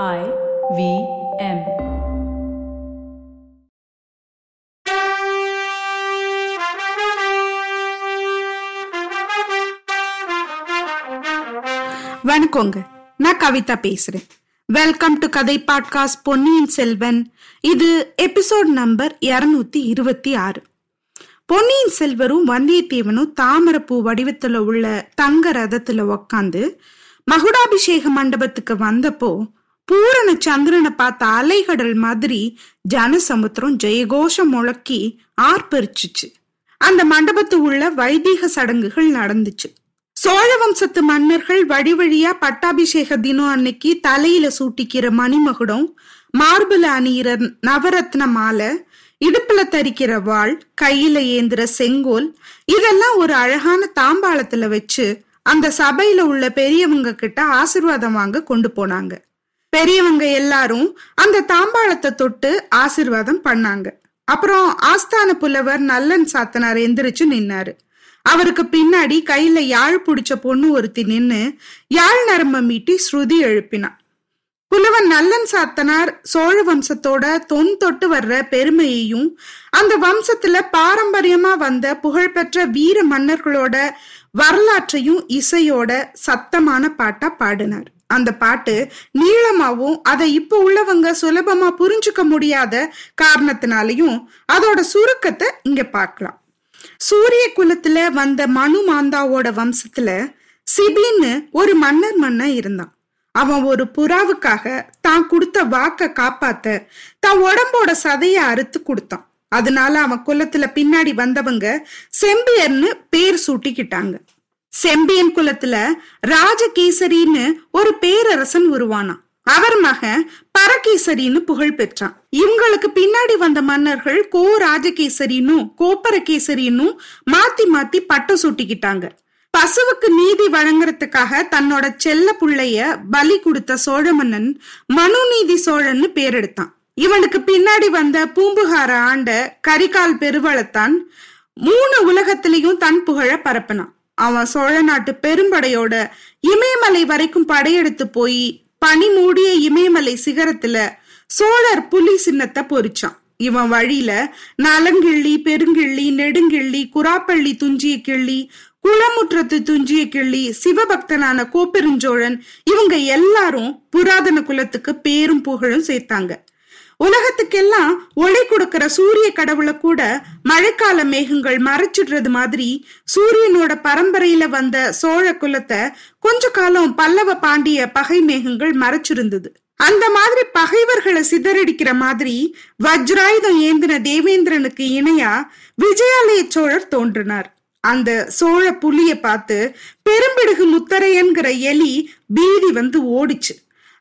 I V M. வணக்கங்க. நான் கவிதா பேசுறேன். வெல்கம் டு கதை பாட்காஸ்ட் பொன்னியின் செல்வன் இது எபிசோட் நம்பர் இருநூத்தி இருபத்தி ஆறு. பொன்னியின் செல்வரும் வந்தியத்தேவனும் தாமரப்பூ வடிவத்துல உள்ள தங்க ரதத்துல உக்காந்து மகுடாபிஷேக மண்டபத்துக்கு வந்தப்போ பூரண சந்திரனை பார்த்த அலைகடல் மாதிரி ஜனசமுத்திரம் ஜெயகோஷம் முழக்கி ஆர்ப்பரிச்சுச்சு. அந்த மண்டபத்து உள்ள வைதீக சடங்குகள் நடந்துச்சு. சோழ வம்சத்து மன்னர்கள் வழி வழியா பட்டாபிஷேக தினம் அன்னைக்கு தலையில சூட்டிக்கிற மணிமகுடம் மார்புல அணியிற நவரத்ன மாலை இடுப்புல தரிக்கிற வாள் கையில ஏந்திர செங்கோல் இதெல்லாம் ஒரு அழகான தாம்பாளத்துல வச்சு அந்த சபையில உள்ள பெரியவங்க கிட்ட ஆசிர்வாதம் வாங்க கொண்டு போனாங்க. பெரியவங்க எல்லாரும் அந்த தாம்பாளத்தை தொட்டு ஆசிர்வாதம் பண்ணாங்க. அப்புறம் ஆஸ்தான புலவர் நல்லன் சாத்தனார் எந்திரிச்சு நின்னாரு. அவருக்கு பின்னாடி கையில யாழ் புடிச்ச பொண்ணு ஒருத்தி நின்னு யாழ் நரம்ப மீட்டி ஸ்ருதி எழுப்பினான் புலவன் நல்லன் சாத்தனார் சோழ வம்சத்தோட தொன் தொட்டு வர்ற பெருமையையும் அந்த வம்சத்துல பாரம்பரியமா வந்த புகழ்பெற்ற வீர மன்னர்களோட வரலாற்றையும் இசையோட சத்தமான பாட்டா பாடினார். அந்த பாட்டு நீளமாவும் அதை இப்ப உள்ளவங்க சுலபமா புரிஞ்சுக்க முடியாத காரணத்தினாலையும் அதோட சுருக்கத்தை இங்க பார்க்கலாம். சூரிய குலத்துல வந்த மனு மாந்தாவோட வம்சத்துல சிபின்னு ஒரு மன்னர் மன்னன் இருந்தான். அவன் ஒரு புறாவுக்காக தான் கொடுத்த வாக்க காப்பாத்த தான் உடம்போட சதைய அறுத்து கொடுத்தான். அதனால அவன் குலத்துல பின்னாடி வந்தவங்க செம்பியர்னு பேர் சூட்டிக்கிட்டாங்க. செம்பியன் குலத்துல ராஜகேசரின்னு ஒரு பேரரசன் உருவானான். அவர் மகன் பரகேசரின்னு புகழ் பெற்றான். இவங்களுக்கு பின்னாடி வந்த மன்னர்கள் கோ ராஜகேசரினும் கோப்பரகேசரினும் மாத்தி மாத்தி பட்டம் சூட்டிக்கிட்டாங்க. பசுவுக்கு நீதி வழங்குறதுக்காக தன்னோட செல்ல புள்ளைய பலி கொடுத்த சோழ மன்னன் மனுநீதி சோழன்னு பேரெடுத்தான். இவனுக்கு பின்னாடி வந்த பூம்புகார ஆண்ட கரிகால் பெருவளத்தான் மூணு உலகத்திலையும் தன் புகழ பரப்பினான். அவன் சோழ நாட்டு பெரும்படையோட இமயமலை வரைக்கும் படையெடுத்து போய் பனி மூடிய இமயமலை சிகரத்துல சோழர் புலி சின்னத்தை பொறிச்சான். இவன் வழியில நலங்கிள்ளி பெருங்கிள்ளி நெடுங்கிள்ளி குராப்பள்ளி துஞ்சிய கிள்ளி குளமுற்றத்து துஞ்சிய கிள்ளி சிவபக்தனான கோப்பெருஞ்சோழன் இவங்க எல்லாரும் புராதன குலத்துக்கு பேரும் புகழும் சேர்த்தாங்க. உலகத்துக்கெல்லாம் ஒளி கொடுக்கிற சூரிய கடவுளை கூட மழைக்கால மேகங்கள் மறைச்சிடுறது மாதிரி சூரியனோட பரம்பரையில வந்த சோழ குலத்தை கொஞ்ச காலம் பல்லவ பாண்டிய பகை மேகங்கள் மறைச்சிருந்தது. அந்த மாதிரி பகைவர்களை சிதறடிக்கிற மாதிரி வஜ்ராயுதம் ஏந்தின தேவேந்திரனுக்கு இணையா விஜயாலய சோழர் தோன்றினார். அந்த சோழ புலிய பார்த்து பெரும்பிடுகு முத்தரையன்கிற எலி பீதி வந்து ஓடிச்சு.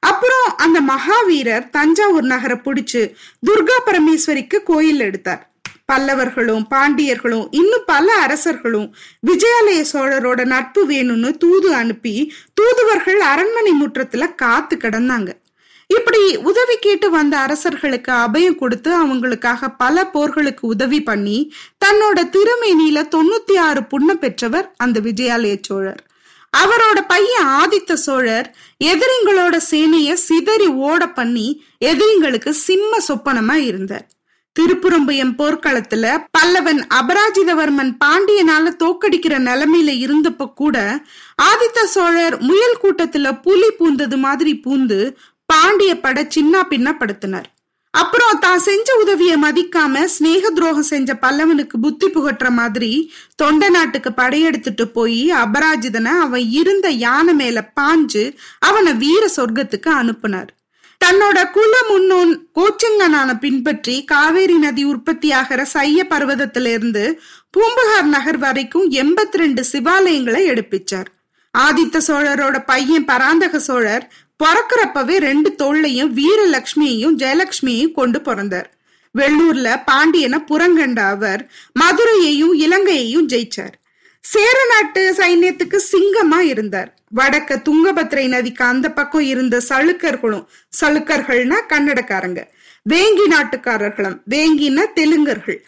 அப்புறம் அந்த மகாவீரர் தஞ்சாவூர் நகரை பிடிச்சு துர்கா பரமேஸ்வரிக்கு கோயில் எடுத்தார். பல்லவர்களும் பாண்டியர்களும் இன்னும் பல அரசர்களும் விஜயாலய சோழரோட நட்பு வேணும்னு தூது அனுப்பி தூதுவர்கள் அரண்மனை முற்றத்துல காத்து கிடந்தாங்க. இப்படி உதவி கேட்டு வந்த அரசர்களுக்கு அபயம் கொடுத்து அவங்களுக்காக பல போர்களுக்கு உதவி பண்ணி தன்னோட திருமேனியில தொண்ணூத்தி ஆறு புண்ண பெற்றவர் அந்த விஜயாலய சோழர். அவரோட பையன் ஆதித்த சோழர் எதிரிங்களோட சேனைய சிதறி ஓட பண்ணி எதிரிங்களுக்கு சிம்ம சொப்பனமா இருந்தார். திருப்புறம்புயம் போர்க்களத்துல பல்லவன் அபராஜிதவர்மன் பாண்டியனால தோக்கடிக்கிற நிலைமையில இருந்தப்ப கூட ஆதித்த சோழர் முயல் கூட்டத்துல புலி பூந்தது மாதிரி பூந்து பாண்டிய பட சின்ன பின்ன படுத்தினார். அப்புறம் தான் செஞ்ச உதவிய மதிக்காம ஸ்நேக துரோகம் செஞ்ச பல்லவனுக்கு புத்தி புகட்டுற மாதிரி தொண்ட நாட்டுக்கு படையெடுத்துட்டு போய் அபராஜிதனை அவன் இருந்த யானை மேல பாஞ்சு அவனை வீர சொர்க்கத்துக்கு அனுப்புனார். தன்னோட குல முன்னோன் கோச்சங்கனான பின்பற்றி காவேரி நதி உற்பத்தியாகிற சைய பர்வதத்திலிருந்து பூம்புகார் நகர் வரைக்கும் எண்பத்தி ரெண்டு சிவாலயங்களை எடுப்பிச்சார். ஆதித்த சோழரோட பையன் பராந்தக சோழர் பிறக்கிறப்பவே ரெண்டு தோல்லையும் வீரலட்சுமியையும் ஜெயலட்சுமியையும் கொண்டு பிறந்தார். வெள்ளூர்ல பாண்டியனை புறங்கண்ட அவர் மதுரையையும் இலங்கையையும் ஜெயிச்சார். சேர நாட்டு சைன்யத்துக்கு சிங்கமா இருந்தார். வடக்க துங்கபத்திரை நதிக்கு அந்த பக்கம் இருந்த சளுக்கர்களும் சளுக்கர்கள்னா கன்னடக்காரங்க. வேங்கி நாட்டுக்காரர்களும் வேங்கின்னா தெலுங்கர்கள்.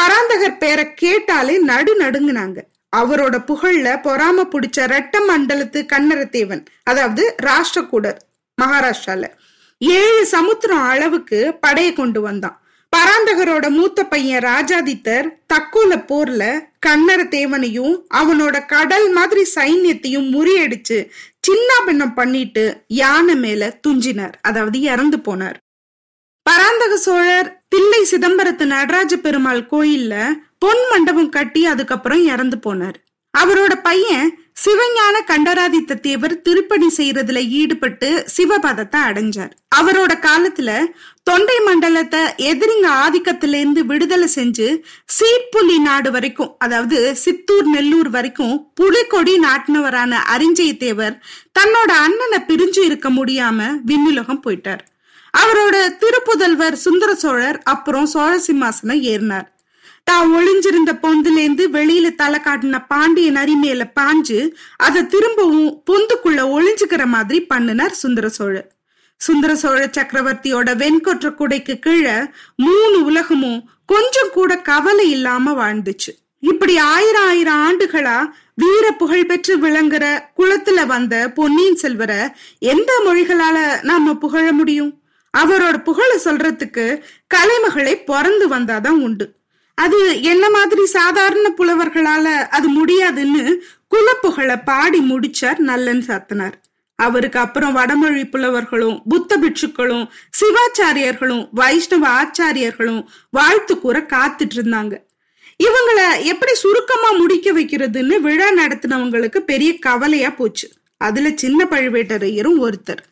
பராந்தகர் பேரை கேட்டாலே நடு நடுங்குனாங்க. அவரோட புகழ்ல பொறாம பிடிச்ச ரெட்ட மண்டலத்து கண்ணரத்தேவன் அதாவது ராஷ்டிரகூடர் மகாராஷ்டிரால. ஏழு சமுத்திரம் அளவுக்கு படையை கொண்டு வந்தான். பராந்தகரோட மூத்த பையன் ராஜாதித்தர் தக்கோல போர்ல கண்ணரத்தேவனையும் அவனோட கடல் மாதிரி சைன்யத்தையும் முறியடிச்சு சின்ன பின்னம் பண்ணிட்டு யானை மேல துஞ்சினார். அதாவது இறந்து போனார். பராந்தக சோழர் தில்லை சிதம்பரத்து நடராஜ பெருமாள் கோயில்ல பொன் மண்டபம் கட்டி அதுக்கப்புறம் இறந்து போனார். அவரோட பையன் சிவஞான கண்டராதித்த தேவர் திருப்பணி செய்யறதுல ஈடுபட்டு சிவபதத்தை அடைஞ்சார். அவரோட காலத்துல தொண்டை மண்டலத்தை எதிரிங்க ஆதிக்கத்துல இருந்து விடுதலை செஞ்சு சீட்புலி நாடு வரைக்கும் அதாவது சித்தூர் நெல்லூர் வரைக்கும் புலிக்கொடி நாட்டினவரான அரிஞ்சய தேவர் தன்னோட அண்ணனை பிரிஞ்சு இருக்க முடியாம விண்ணுலகம் போயிட்டார். அவரோட திருப்புதல்வர் சுந்தர சோழர் அப்புறம் சோழ சிம்மாசனம் ஏறினார். தான் ஒளிஞ்சிருந்த பொந்துலேருந்து வெளியில தலை காட்டின பாண்டிய நரி மேல பாஞ்சு அதை திரும்பவும் பொந்துக்குள்ள ஒளிஞ்சுக்கிற மாதிரி பண்ணினார் சுந்தர சோழர். சுந்தர சோழ சக்கரவர்த்தியோட வெண்கொற்ற குடைக்கு கீழே மூணு உலகமும் கொஞ்சம் கூட கவலை இல்லாம வாழ்ந்துச்சு. இப்படி ஆயிரம் ஆயிரம் ஆண்டுகளா வீர புகழ் பெற்று விளங்குற குளத்துல வந்த பொன்னியின் செல்வரை எந்த மொழிகளால நாம புகழ முடியும்? அவரோட புகழை சொல்றதுக்கு கலைமகளை பிறந்து வந்தாதான் உண்டு. அது என்ன மாதிரி சாதாரண புலவர்களால அது முடியாதுன்னு குலப்புகழை பாடி முடிச்சார் நல்லன் சாத்தனார். அவருக்கு அப்புறம் வடமொழி புலவர்களும் புத்த பிட்சுக்களும் சிவாச்சாரியர்களும் வைஷ்ணவ ஆச்சாரியர்களும் வாழ்த்து கூற காத்துட்டு இருந்தாங்க. இவங்கள எப்படி சுருக்கமா முடிக்க வைக்கிறதுன்னு விழா நடத்தினவங்களுக்கு பெரிய கவலையா போச்சு. அதுல சின்ன பழுவேட்டரையரும் ஒருத்தர்.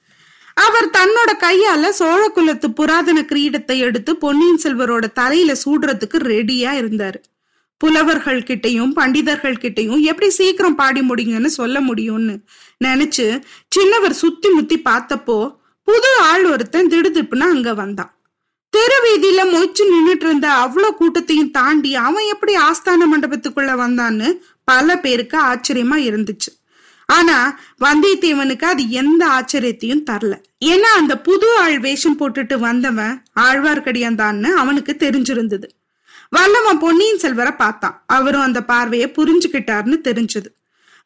அவர் தன்னோட கையால சோழ குலத்து புராதன கிரீடத்தை எடுத்து பொன்னியின் செல்வரோட தலையில சூடுறதுக்கு ரெடியா இருந்தாரு. புலவர்கள் கிட்டையும் பண்டிதர்கள் கிட்டையும் எப்படி சீக்கிரம் பாடி முடியுங்கன்னு சொல்ல முடியும்னு நினைச்சு சின்னவர் சுத்தி முத்தி பார்த்தப்போ புது ஆள் ஒருத்தன் திடுதிப்புன்னு அங்க வந்தான். தெருவீதியில மொய்ச்சு நின்றுட்டு இருந்த அவ்வளோ கூட்டத்தையும் தாண்டி அவன் எப்படி ஆஸ்தான மண்டபத்துக்குள்ள வந்தான்னு பல பேருக்கு ஆச்சரியமா இருந்துச்சு. ஆனா வந்தியத்தேவனுக்கு அது எந்த ஆச்சரியத்தையும் தரல. ஏன்னா அந்த புது ஆள் வேஷம் போட்டுட்டு வந்தவன் ஆழ்வார்க்கடியான் தான்னு அவனுக்கு தெரிஞ்சிருந்தது. வல்லவன் பொன்னியின் செல்வரை பார்த்தான். அவரும் அந்த பார்வையை புரிஞ்சுக்கிட்டாருன்னு தெரிஞ்சது.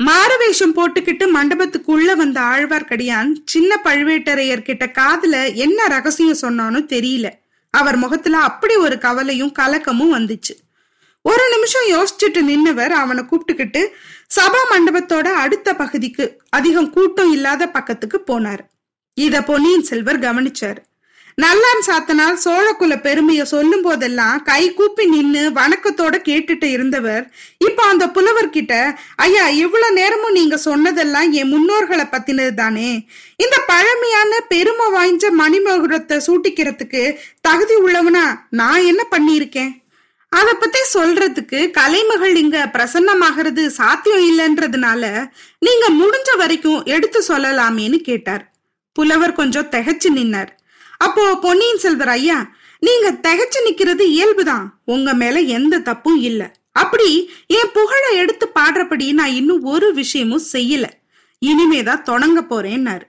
மாரவேஷம் போட்டுக்கிட்டு மண்டபத்துக்குள்ள வந்த ஆழ்வார்க்கடியான் சின்ன பழுவேட்டரையர் கிட்ட காதுல என்ன ரகசியம் சொன்னானோ தெரியல. அவர் முகத்துல அப்படி ஒரு கவலையும் கலக்கமும் வந்துச்சு. ஒரு நிமிஷம் யோசிச்சுட்டு நின்னவர் அவனை கூப்பிட்டுக்கிட்டு சபா மண்டபத்தோட அடுத்த பகுதிக்கு அதிகம் கூட்டம் இல்லாத பக்கத்துக்கு போனார். இத பொன்னியின் செல்வர் கவனிச்சார். நல்லான் சாத்தனால் சோழக்குல பெருமைய சொல்லும் போதெல்லாம் கை கூப்பி நின்னு வணக்கத்தோட கேட்டுட்டு இருந்தவர் இப்ப அந்த புலவர்கிட்ட ஐயா இவ்வளவு நேரமும் நீங்க சொன்னதெல்லாம் என் முன்னோர்களை பத்தினது தானே? இந்த பழமையான பெருமை வாய்ந்த மணிமகுரத்தை சூட்டிக்கிறதுக்கு தகுதி உள்ளவனா நான் என்ன பண்ணியிருக்கேன்? அத பத்தி சொல்றதுக்கு கலைமகள் இங்க பிரசன்னமாகிறது சாத்தியம் இல்லைன்றதுனால நீங்க முடிஞ்ச வரைக்கும் எடுத்து சொல்லலாமேன்னு கேட்டார். புலவர் கொஞ்சம் திகைச்சு நின்னார். அப்போ பொன்னியின் செல்வர் ஐயா நீங்க திகைச்சு நிக்கிறது இயல்புதான். உங்க மேல எந்த தப்பும் இல்ல. அப்படி என் புகழை எடுத்து பாடுறபடி நான் இன்னும் ஒரு விஷயமும் செய்யல. இனிமேதான் தொடங்க போறேன்னாரு.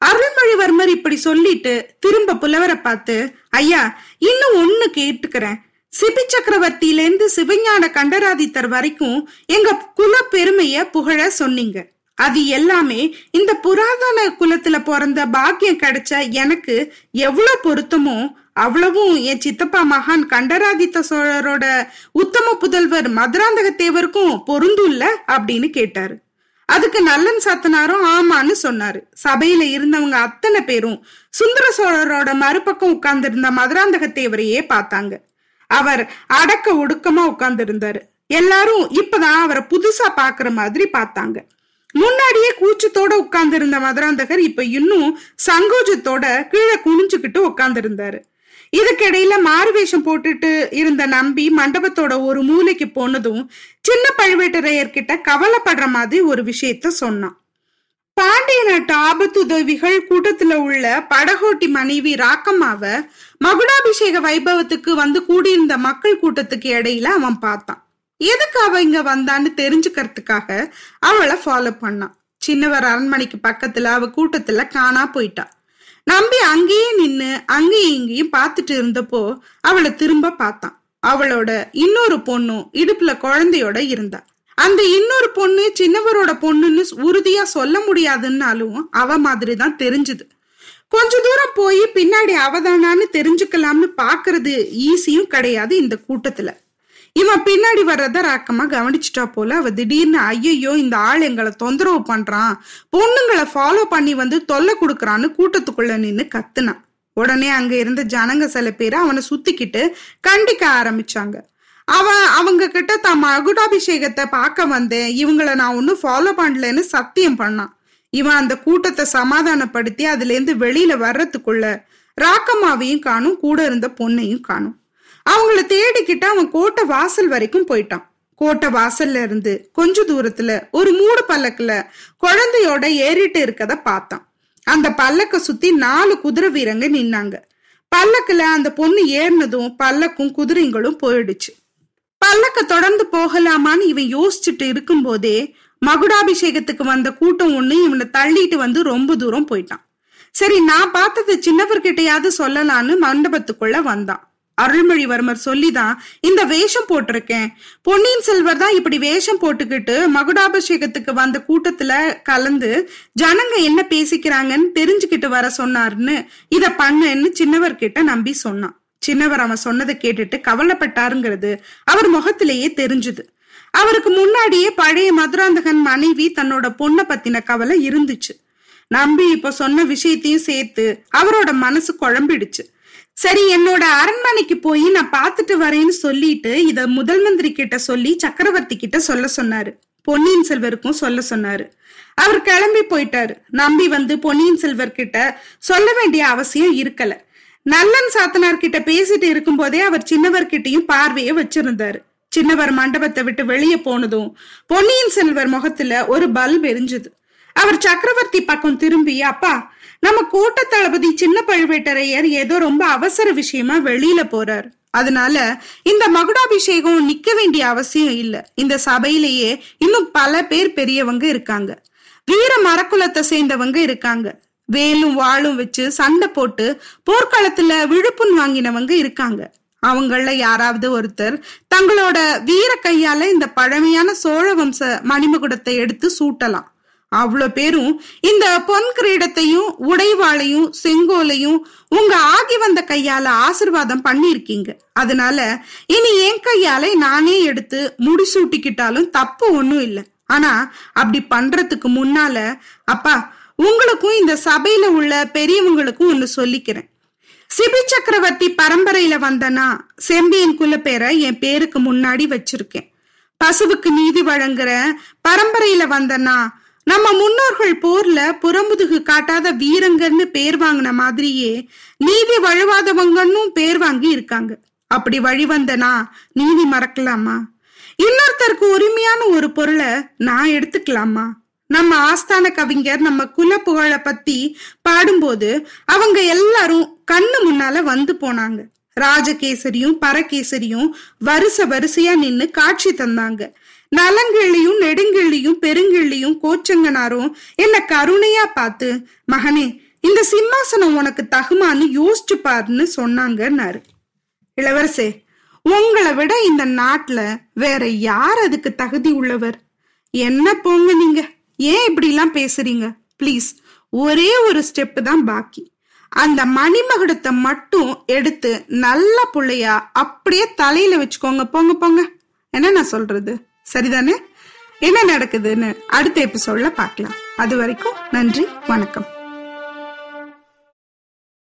அருள்மொழிவர்மர் இப்படி சொல்லிட்டு திரும்ப புலவரை பார்த்து ஐயா இன்னும் ஒண்ணு கேட்டுக்கிறேன். சிபி சக்கரவர்த்தியிலேருந்து சிவஞான கண்டராதித்தர் வரைக்கும் எங்க குல பெருமைய புகழ சொன்னீங்க. அது எல்லாமே இந்த புராதன குலத்துல பிறந்த பாக்கியம் கிடைச்ச எனக்கு எவ்வளவு பொருத்தமோ அவ்வளவும் என் சித்தப்பா மகான் கண்டராதித்த சோழரோட உத்தம புதல்வர் மதுராந்தக தேவருக்கும் பொருந்தும்ல அப்படின்னு கேட்டாரு. அதுக்கு நல்லன் சாத்தனாரும் ஆமான்னு சொன்னாரு. சபையில இருந்தவங்க அத்தனை பேரும் சுந்தர சோழரோட மறுபக்கம் உட்கார்ந்து இருந்த மதுராந்தக தேவரையே பார்த்தாங்க. அவர் அடக்க ஒடுக்கமா உட்கார்ந்துருந்தாரு. எல்லாரும் இப்பதான் அவரை புதுசா பாக்குற மாதிரி பார்த்தாங்க. முன்னாடியே கூச்சத்தோட உட்கார்ந்து இருந்த மதுராந்தகர் இப்ப இன்னும் சங்கோஜத்தோட கீழே குனிஞ்சுக்கிட்டு உட்கார்ந்துருந்தாரு. இதுக்கிடையில மாறுவேஷம் போட்டுட்டு இருந்த நம்பி மண்டபத்தோட ஒரு மூலைக்கு போனதும் சின்ன பழுவேட்டரையர்கிட்ட கவலைப்படுற மாதிரி ஒரு விஷயத்த சொன்னான். பாண்டிய நாட்டு ஆபத்துதவிகள் கூட்டத்துல உள்ள படகோட்டி மனைவி ராக்கம்மாவ மகுடாபிஷேக வைபவத்துக்கு வந்து கூடியிருந்த மக்கள் கூட்டத்துக்கு இடையில அவன் பார்த்தான். எதுக்கு அவ இங்க வந்தான்னு தெரிஞ்சுக்கிறதுக்காக அவளை ஃபாலோ பண்ணான். சின்னவர் அரண்மனைக்கு பக்கத்துல அவ கூட்டத்துல காணா போயிட்டா. நம்பி அங்கேயே நின்னு அங்கேயும் இங்கேயும் பார்த்துட்டு இருந்தப்போ அவளை திரும்ப பார்த்தான். அவளோட இன்னொரு பொண்ணும் இடுப்புல குழந்தையோட இருந்தா. அந்த இன்னொரு பொண்ணு சின்னவரோட பொண்ணுன்னு உறுதியா சொல்ல முடியாதுன்னாலும் அவ மாதிரி தான் தெரிஞ்சுது. கொஞ்ச தூரம் போய் பின்னாடி அவதானான்னு தெரிஞ்சுக்கலாம்னு பாக்குறது ஈஸியும் கிடையாது இந்த கூட்டத்துல. இவன் பின்னாடி வர்றத ராக்கமா கவனிச்சுட்டா போல அவ திடீர்னு ஐயையோ இந்த ஆள் எங்களை தொந்தரவு பண்றான் பொண்ணுங்களை ஃபாலோ பண்ணி வந்து தொல்லை கொடுக்கறான்னு கூட்டத்துக்குள்ள நின்னு கத்துனான். உடனே அங்க இருந்த ஜனங்க சில பேர் அவனை சுத்திக்கிட்டு கண்டிக்க ஆரம்பிச்சாங்க. அவன் அவங்க கிட்ட தான் மகுடாபிஷேகத்தை பார்க்க வந்தேன் இவங்களை நான் ஒன்றும் ஃபாலோ பண்ணலன்னு சத்தியம் பண்ணான் இவன் அந்த கூட்டத்தை சமாதானப்படுத்தி அதுலேருந்து வெளியில வர்றதுக்குள்ள ராக்கம்மாவையும் காணும் கூட இருந்த பொண்ணையும் காணும். அவங்கள தேடிக்கிட்டு அவன் கோட்டை வாசல் வரைக்கும் போயிட்டான். கோட்டை வாசல்ல இருந்து கொஞ்ச தூரத்துல ஒரு மூடு பல்லக்குல குழந்தையோட ஏறிட்டு இருக்கத பார்த்தான். அந்த பல்லக்க சுத்தி நாலு குதிரை வீரங்க நின்னாங்க. பல்லக்குல அந்த பொண்ணு ஏறினதும் பல்லக்கும் குதிரைங்களும் போயிடுச்சு. பல்லக்க தொடர்ந்து போகலாமான்னு இவன் யோசிச்சுட்டு இருக்கும் போதே மகுடாபிஷேகத்துக்கு வந்த கூட்டம் ஒண்ணு இவனை தள்ளிட்டு வந்து ரொம்ப தூரம் போயிட்டான். சரி நான் பார்த்தது சின்னவர்கிட்டயாவது சொல்லலான்னு மண்டபத்துக்குள்ள வந்தான். அருள்மொழிவர்மர் சொல்லிதான் இந்த வேஷம் போட்டிருக்கேன். பொன்னியின் செல்வர் தான் இப்படி வேஷம் போட்டுக்கிட்டு மகுடாபிஷேகத்துக்கு வந்த கூட்டத்துல கலந்து ஜனங்க என்ன பேசிக்கிறாங்கன்னு தெரிஞ்சுக்கிட்டு வர சொன்னாருன்னு இத பண்ணுன்னு சின்னவர்கிட்ட நம்பி சொன்னான். சின்னவர் அவன் சொன்னதை கேட்டுட்டு கவலைப்பட்டாருங்கிறது அவர் முகத்திலேயே தெரிஞ்சுது. அவருக்கு முன்னாடியே பழைய மதுராந்தகன் மனைவி தன்னோட பொண்ணை பத்தின கவலை இருந்துச்சு. நம்பி இப்ப சொன்ன விஷயத்தையும் சேர்த்து அவரோட மனசு குழம்பிடுச்சு. சரி என்னோட அரண்மனைக்கு போய் நான் பார்த்துட்டு வரேன்னு சொல்லிட்டு இத முதல் மந்திரி கிட்ட சொல்லி சக்கரவர்த்தி கிட்ட சொல்ல சொன்னாரு. பொன்னியின் செல்வருக்கும் சொல்ல சொன்னாரு. அவர் கிளம்பி போயிட்டாரு. நம்பி வந்து பொன்னியின் செல்வர் கிட்ட சொல்ல வேண்டிய அவசியம் இருக்கல. நல்லன் சாத்தனார் கிட்ட பேசிட்டு இருக்கும் போதே அவர் சின்னவர்கிட்டயும் பார்வையை வச்சிருந்தாரு. சின்னவர் மண்டபத்தை விட்டு வெளியே போனதும் பொன்னியின் செல்வர் முகத்துல ஒரு பல்ப் எரிஞ்சது. அவர் சக்கரவர்த்தி பக்கம் திரும்பி அப்பா நம்ம கூட்ட தளபதி சின்ன பழுவேட்டரையர் ஏதோ ரொம்ப அவசர விஷயமா வெளியில போறார். அதனால இந்த மகுடாபிஷேகம் நிக்க வேண்டிய அவசியம் இல்ல. இந்த சபையிலேயே இன்னும் பல பேர் பெரியவங்க இருக்காங்க. வீர மரக்குலத்தை சேர்ந்தவங்க இருக்காங்க. வேலும் வாளும் வச்சு சண்டை போட்டு போர்க்களத்துல விழுப்புண் வாங்கினவங்க இருக்காங்க. அவங்கள யாராவது ஒருத்தர் தங்களோட வீர கையால இந்த பழமையான சோழ வம்ச மணிமகுடத்தை எடுத்து சூட்டலாம். அவ்வளோ பேரும் இந்த பொன் கிரீடத்தையும் உடைவாளையும் செங்கோலையும் உங்க ஆகி வந்த கையால ஆசிர்வாதம் பண்ணிருக்கீங்க அதனால இனி என் கையால நானே எடுத்து முடிசூட்டிக்கிட்டாலும் தப்பு ஒன்றும் இல்லை. ஆனா அப்படி பண்றதுக்கு முன்னால அப்பா உங்களுக்கும் இந்த சபையில உள்ள பெரியவங்களுக்கும் ஒண்ணு சொல்லிக்கிறேன். சிபி சக்கரவர்த்தி பரம்பரையில வந்தனா செம்பியன் குல பேரை என் பேருக்கு முன்னாடி வச்சிருக்கேன். பசுவுக்கு நீதி வழங்குற பரம்பரையில வந்தனா நம்ம முன்னோர்கள் போர்ல புறமுதுகு காட்டாத வீரங்கன்னு பேர் வாங்கின மாதிரியே நீதி வழுவாதவங்கன்னு பேர் வாங்கி இருக்காங்க. அப்படி வழி வந்தனா நீதி மறக்கலாமா? இன்னொருத்தருக்கு உரிமையான ஒரு பொருளை நான் எடுத்துக்கலாமா? நம்ம ஆஸ்தான கவிஞர் நம்ம குல புகழ பத்தி பாடும்போது அவங்க எல்லாரும் கண்ணு முன்னால வந்து போனாங்க. ராஜகேசரியும் பரகேசரியும் வருச வரிசையா நின்னு காட்சி தந்தாங்க. நலங்கிள்ளியும் நெடுங்கிள்ளியும் பெருங்கிள்ளியும் கோச்சங்கனாரும் என்ன கருணையா பார்த்து மகனே இந்த சிம்மாசனம் உனக்கு தகுமான்னு யோசிச்சு பாருன்னு சொன்னாங்கன்னாரு. இளவரசே உங்களை விட இந்த நாட்டுல வேற யார் அதுக்கு தகுதி உள்ளவர்? என்ன போங்க நீங்க? ஏன் இப்படிலாம் பேசுறீங்க? ப்ளீஸ் ஒரே ஒரு ஸ்டெப் தான் பாக்கி. அந்த மணிமகுடத்தை மட்டும் எடுத்து நல்ல புள்ளையா அப்படியே தலையில வச்சுக்கோங்க. போங்க போங்க. என்ன நான் சொல்றது? சரிதானே? என்ன நடக்குதுன்னு அடுத்த எபிசோட்ல பார்க்கலாம். அது வரைக்கும் நன்றி வணக்கம்.